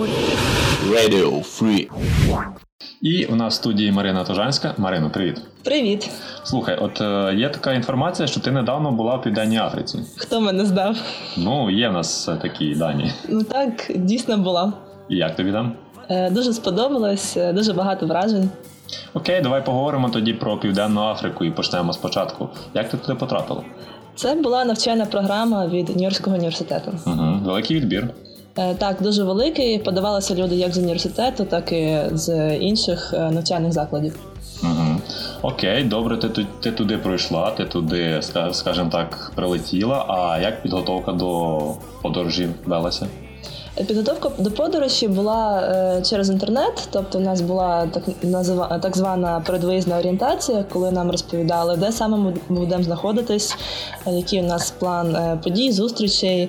Radio Free. І у нас в студії Марина Тожанська. Марино, привіт. Привіт! Слухай, от е, є така інформація, що ти недавно була в Південній Африці. Хто мене здав? Ну, є в нас е, такі дані. Ну так, дійсно була. І як тобі там? Е, Дуже сподобалось, е, дуже багато вражень. Окей, давай поговоримо тоді про Південну Африку і почнемо спочатку. Як ти туди потрапила? Це була навчальна програма від Нью-Йоркського університету. Угу. Великий відбір. Е, Так, дуже великий. Подавалися люди як з університету, так і з інших е, навчальних закладів. Угу. Окей, добре, ти, ти туди пройшла, ти туди, скажімо так, прилетіла. А як підготовка до подорожі велася? Підготовка до подорожі була е, через інтернет, тобто у нас була так назва так звана передвиїзна орієнтація, коли нам розповідали, де саме ми будемо знаходитись, е, який у нас план е, подій, зустрічей,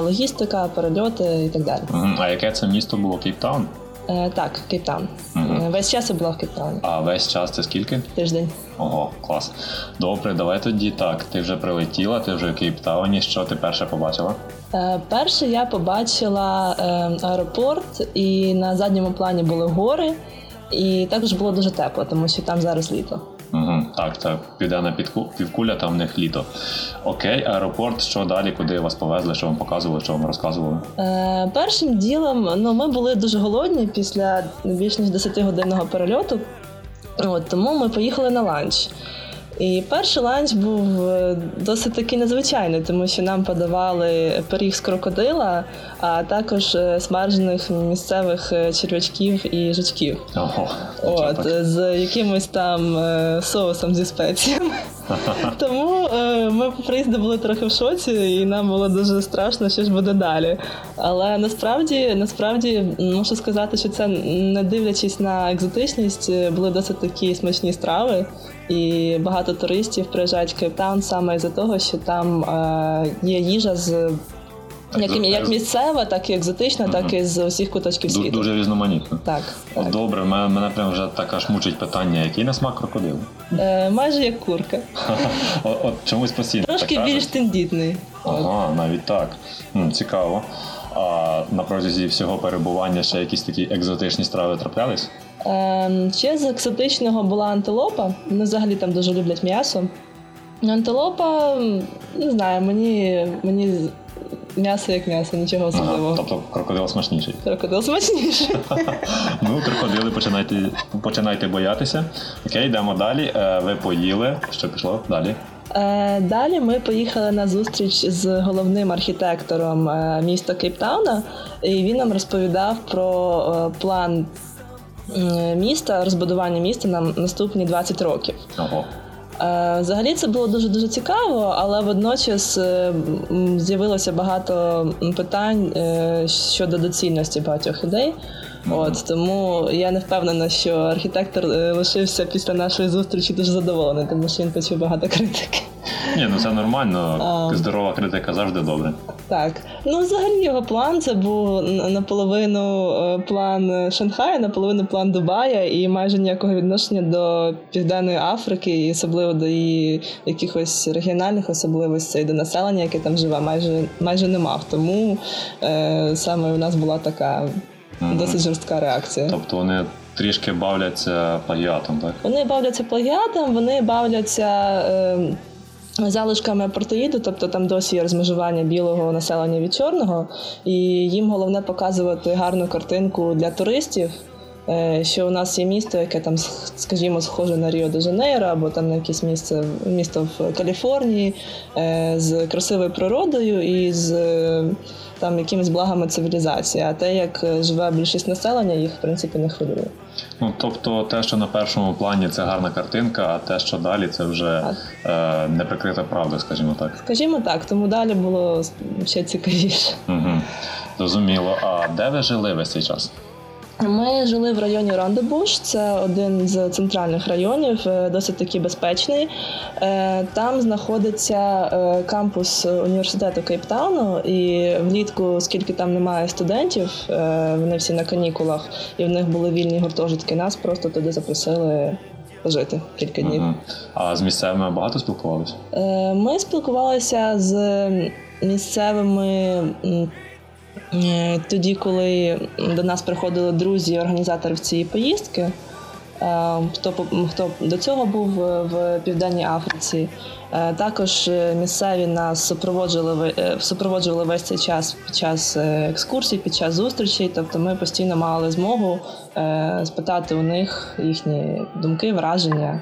логістика, перельоти і так далі. А яке це місто було Кейптаун? Е, Так, Кейптаун. Е, Весь час я була в Кейптауні. А весь час це скільки? Тиждень. Ого, клас. Добре, давай тоді так. Ти вже прилетіла, ти вже в Кейптауні. Що ти перше побачила? Е, Перше я побачила е, аеропорт, і на задньому плані були гори, і також було дуже тепло, тому що там зараз літо. Угу. Так, так, південна підку- півкуля, там в них літо. Окей, аеропорт, що далі, куди вас повезли, що вам показували, що вам розказували? Е, першим ділом ну, ми були дуже голодні після більш ніж 10-годинного перельоту, От, тому ми поїхали на ланч. І перший ланч був е, досить таки незвичайний, тому що нам подавали пиріг з крокодила, а також смаржених смажених місцевих е, черв'ячків і жучків. Ого, От, е, з якимось там е, соусом зі спеціями. Тому е, ми по приїзду були трохи в шоці, і нам було дуже страшно, що ж буде далі. Але насправді, насправді мушу сказати, що це не дивлячись на екзотичність, е, були досить такі смачні страви. І багато туристів приїжджають в Кейптаун саме із-за того, що там е, є їжа з як, як місцева, так і екзотична, так і з усіх куточків світу. Дуже різноманітно. Так, так. добре, мене, мене прям вже так аж мучить питання, який на смак крокодил? Е, майже як курка. От, от чомусь постійно. Трошки так більш тендітний. Ага, навіть так. М, цікаво. А на протязі всього перебування ще якісь такі екзотичні страви траплялись? Ем, ще з екзотичного була антилопа. Вони взагалі там дуже люблять м'ясо. Антилопа, не знаю, мені, мені м'ясо як м'ясо, нічого Ага, особливого. тобто крокодил смачніший. Крокодил смачніше. Ну, крокодили, починайте, починайте боятися. Окей, йдемо далі. Е, ви поїли. Що пішло далі? Е, Далі ми поїхали на зустріч з головним архітектором е, міста Кейптауна, і він нам розповідав про план міста, розбудування міста на наступні 20 років. Ого. Е, Взагалі це було дуже дуже цікаво, але водночас е, з'явилося багато питань е, щодо доцільності багатьох ідей. От тому я не впевнена, що архітектор лишився після нашої зустрічі дуже задоволений, тому що він почув багато критики. Ні, ну це нормально. Здорова критика завжди добре. Так, ну взагалі його план це був наполовину е, план Шанхая, наполовину план Дубая, і майже ніякого відношення до Південної Африки, і особливо до її якихось регіональних особливостей, до населення, яке там живе, майже майже не мав. Тому е, саме у нас була така Мгм. досить жорстка реакція. Тобто вони трішки бавляться плагіатом, так? Вони бавляться плагіатом, вони бавляться. Е, Залишками апартеїду, тобто там досі є розмежування білого населення від чорного, і їм головне показувати гарну картинку для туристів, що у нас є місто, яке там, скажімо, схоже на Ріо де Жанейро, або там на якесь місце місто в Каліфорнії е, з красивою природою і з е, там якимись благами цивілізації. А те, як е, живе більшість населення, їх в принципі не хвилює. Ну, тобто, те, що на першому плані це гарна картинка, а те, що далі, це вже е, неприкрита правда, скажімо так. Скажімо так, тому далі було ще цікавіше. Угу. Зрозуміло. А де ви жили весь цей час? Ми жили в районі Рандебуш, це один з центральних районів, е, досить таки безпечний. Е, Там знаходиться е, кампус університету Кейптауну, і влітку, оскільки там немає студентів, вони всі на канікулах, і в них були вільні гуртожитки, нас просто туди запросили пожити кілька днів. Мгм. А з місцевими багато спілкувалися? Ми спілкувалися з місцевими тоді, коли до нас приходили друзі, організатори цієї поїздки, е, хто хто до цього був в Південній Африці, е, також місцеві нас супроводжували супроводжували весь цей час під час екскурсій, під час зустрічей. Тобто ми постійно мали змогу спитати у них їхні думки, враження.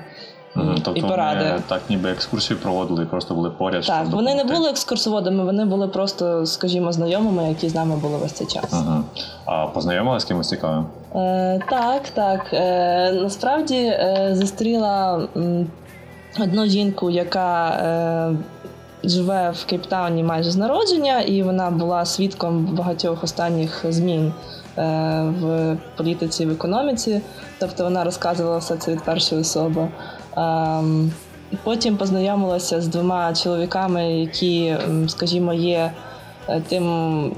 Тобто і поради. Вони так ніби екскурсію проводили і просто були поряд. Так, вони не були екскурсоводами, вони були просто, скажімо, знайомими, які з нами були весь цей час. Ага. А познайомилися з кимось цікавим? Е, Так, так. Е, Насправді е, зустріла м, одну жінку, яка. Е, Живе в Кейптауні майже з народження, і вона була свідком багатьох останніх змін е, в політиці в економіці. Тобто вона розказувала все це від першої особи. Ем, потім познайомилася з двома чоловіками, які, скажімо, є е, тим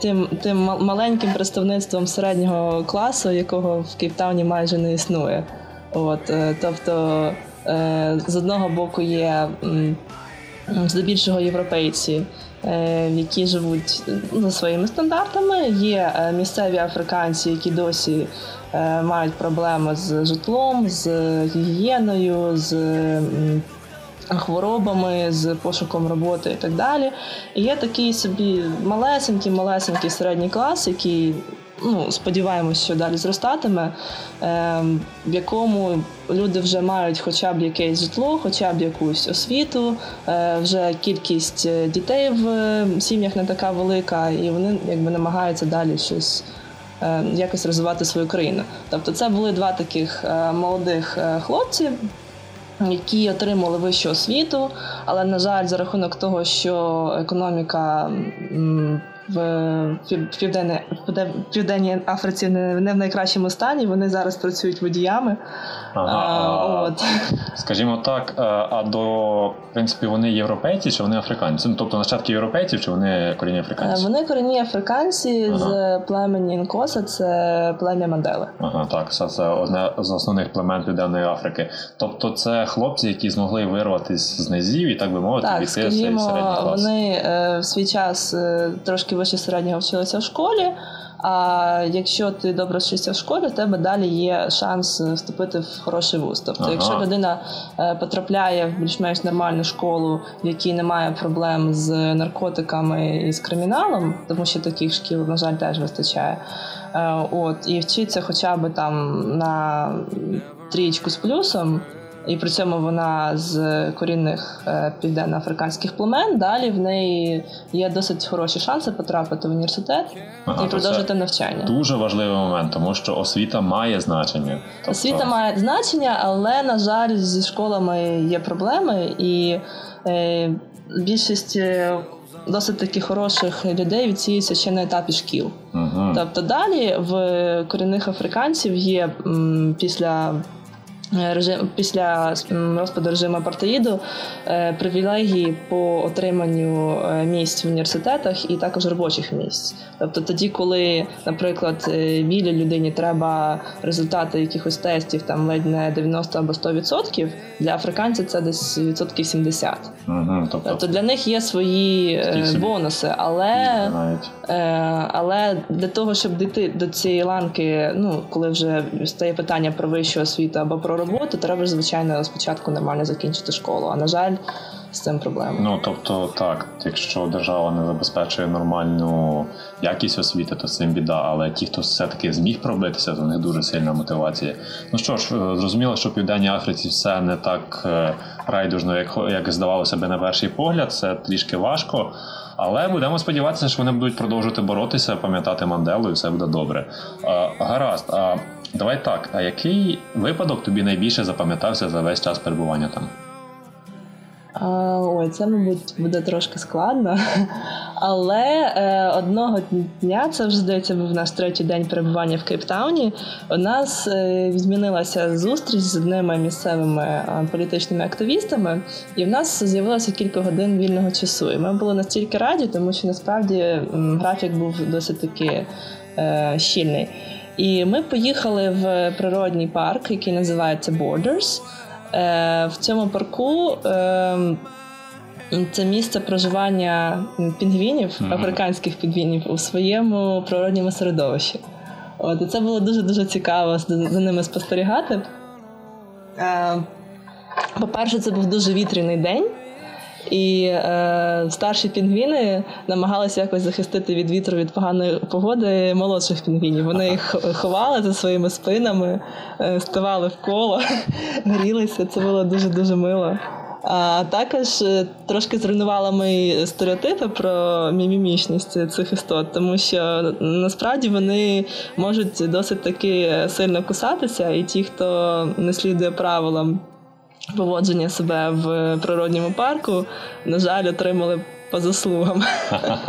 тим, тим маленьким представництвом середнього класу, якого в Кейптауні майже не існує. От, е, Тобто, е, з одного боку є здебільшого європейці, які живуть за своїми стандартами, є місцеві африканці, які досі Е, мають проблеми з житлом, з гігієною, з хворобами, з пошуком роботи і так далі. І є такий собі малесенький, малесенький середній клас, який. Ну, сподіваємось, що далі зростатиме, е, в якому люди вже мають хоча б якесь житло, хоча б якусь освіту. Е, вже кількість дітей в сім'ях не така велика, і вони якби намагаються далі щось Е, якось розвивати свою країну. Тобто, це були два таких е, молодих е, хлопці. Які отримали вищу освіту, але на жаль, за рахунок того, що економіка в південній південній Африці не в найкращому стані. Вони зараз працюють водіями. Ага, а, от. Скажімо так, е, а до в принципі вони європейці чи вони африканці? Ну, тобто нащадки європейців чи вони корінні африканці? Вони корінні африканці ага. з племені Інкоса, це плем'я Мандели. Ага, так, це, це одне з основних племен Південної Африки. Тобто, це хлопці, які змогли вирватися з низів і так би мовити, так, війти в середній клас. Вони е, в свій час е, трошки вище середнього вчилися в школі. А якщо ти добре вчишся в школі, у тебе далі є шанс вступити в хороший вуз. Тобто, ага. якщо людина е, потрапляє в більш-менш нормальну школу, в якій немає проблем з наркотиками і з криміналом, тому що таких шкіл, на жаль, теж вистачає. Е, от і вчиться хоча б там на трієчку з плюсом і при цьому вона з корінних е, південноафриканських племен. Далі в неї є досить хороші шанси потрапити в університет ага, і продовжити навчання. Дуже важливий момент, тому що освіта має значення. Тобто... Освіта має значення, але на жаль, зі школами є проблеми, і е, більшість. Е, досить таки хороших людей відсіються ще на етапі шкіл. uh Тобто далі в корінних африканців є м, після режим після розпаду режиму апартеїду е, привілегії по отриманню е, місць в університетах і також робочих місць. Тобто тоді, коли, наприклад, білій людині треба результати якихось тестів, там ледь не 90 або 100%, для африканців це десь відсотків 70. Угу, тобто, тобто для них є свої бонуси, але але для того, щоб дійти до цієї ланки, ну коли вже стає питання про вищу освіту або про роботу, треба звичайно спочатку нормально закінчити школу. А на жаль, з цим проблема. Ну тобто, так, якщо держава не забезпечує нормальну якість освіти, то цим біда. Але ті, хто все-таки зміг пробитися, то в них дуже сильна мотивація. Ну що ж, е, зрозуміло, що в Південній Африці все не так е, райдужно, як як здавалося би на перший погляд. Це трішки важко. Але будемо сподіватися, що вони будуть продовжувати боротися, пам'ятати Манделу, і все буде добре. А, Гаразд. А давай так. А який випадок тобі найбільше запам'ятався за весь час перебування там? Ой, це, мабуть, буде трошки складно. Але е, одного дня, це вже здається, був наш третій день перебування в Кейптауні. У нас е, змінилася зустріч з одними місцевими е, політичними активістами, і в нас з'явилося кілька годин вільного часу. І ми були настільки раді, тому що насправді графік був досить таки е, щільний. І ми поїхали в природній парк, який називається Borders. Е, в цьому парку ем, це місце проживання пінгвінів, Мгм. африканських пінгвінів у своєму природньому середовищі. От, і це було дуже дуже цікаво за ними спостерігати. Е, по-перше, це був дуже вітряний день. І е, старші пінгвіни намагалися якось захистити від вітру від поганої погоди молодших пінгвінів. Вони їх ховали за своїми спинами, е, ставали в коло, грілися. Це було дуже дуже мило. А також е, трошки зруйнувала мої стереотипи про мімімічність цих істот, тому що насправді вони можуть досить таки сильно кусатися, і ті, хто не слідує правилам поводження себе в природньому парку, на жаль, отримали по заслугам.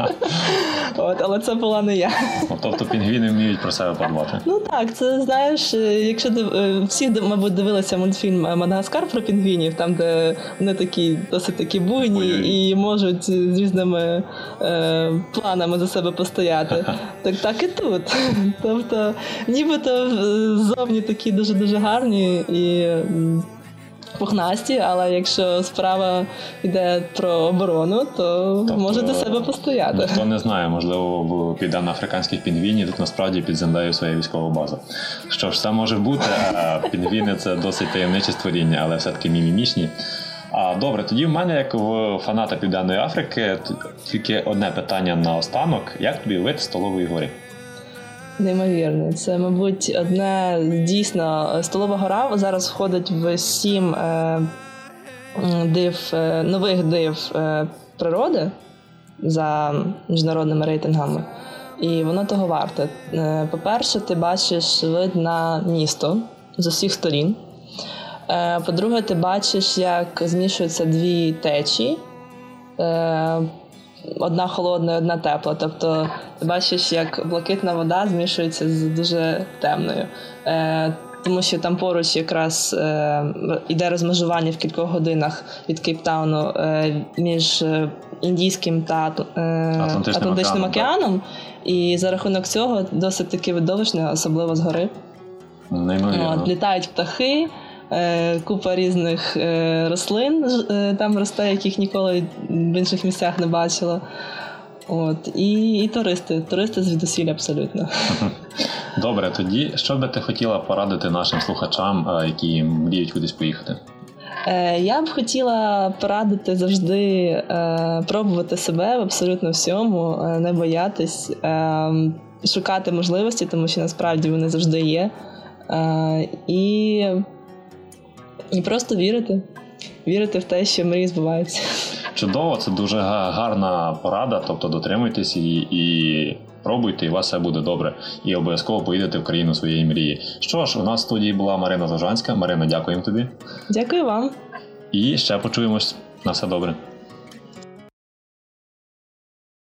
От, але це була не я. Ну, Тобто пінгвіни вміють про себе подбати. Ну так, це знаєш, якщо див- е, всі, мабуть, дивилися мультфільм е, Мадагаскар про пінгвінів, там, де вони такі досить такі буйні Бойові. і можуть з різними е, планами за себе постояти. Так так і тут. Тобто, нібито е, ззовні такі дуже дуже гарні і. Пухнасті, але якщо справа йде про оборону, то Тобто, можете себе постояти. Ніхто не знає, можливо, в південно-африканських пінгвінів тут насправді під землею своя військова база. Що ж, це може бути, а пінгвіни це досить таємниче створіння, але все-таки мімімічні. А добре, тоді в мене, як в фаната Південної Африки, тільки одне питання на останок: як тобі вид столової гори? Неймовірно. Це, мабуть, одне дійсно столова гора зараз входить в сім е, див, е, нових див е, природи за міжнародними рейтингами. І воно того варте. Е, По-перше, ти бачиш вид на місто з усіх сторін. Е, По-друге, ти бачиш, як змішуються дві течії. Одна холодна, і одна тепла. Тобто ти бачиш, як блакитна вода змішується з дуже темною. Е, тому що там поруч якраз е, іде розмежування в кількох годинах від Кейптауну е, між е, індійським та е, Атлантичним Атлантичним океаном, океаном. І за рахунок цього досить таки видовищне, особливо згори. Неймовірно. От, літають птахи, купа різних е, рослин е, там росте, яких ніколи в інших місцях не бачила. От, і, і туристи, туристи звідусіль абсолютно. Добре, тоді що би ти хотіла порадити нашим слухачам, е, які мріють кудись поїхати? Е, я б хотіла порадити завжди е, пробувати себе в абсолютно всьому, е, не боятись, е, шукати можливості, тому що насправді вони завжди є. Е, і, і просто вірити. Вірити в те, що мрії збуваються. Чудово, це дуже гарна порада. Тобто дотримуйтесь її і пробуйте, і у вас все буде добре. І обов'язково поїдете в країну своєї мрії. Що ж, у нас в студії була Марина Зажанська. Марина, дякуємо тобі. Дякую вам. І ще почуємось. На все добре.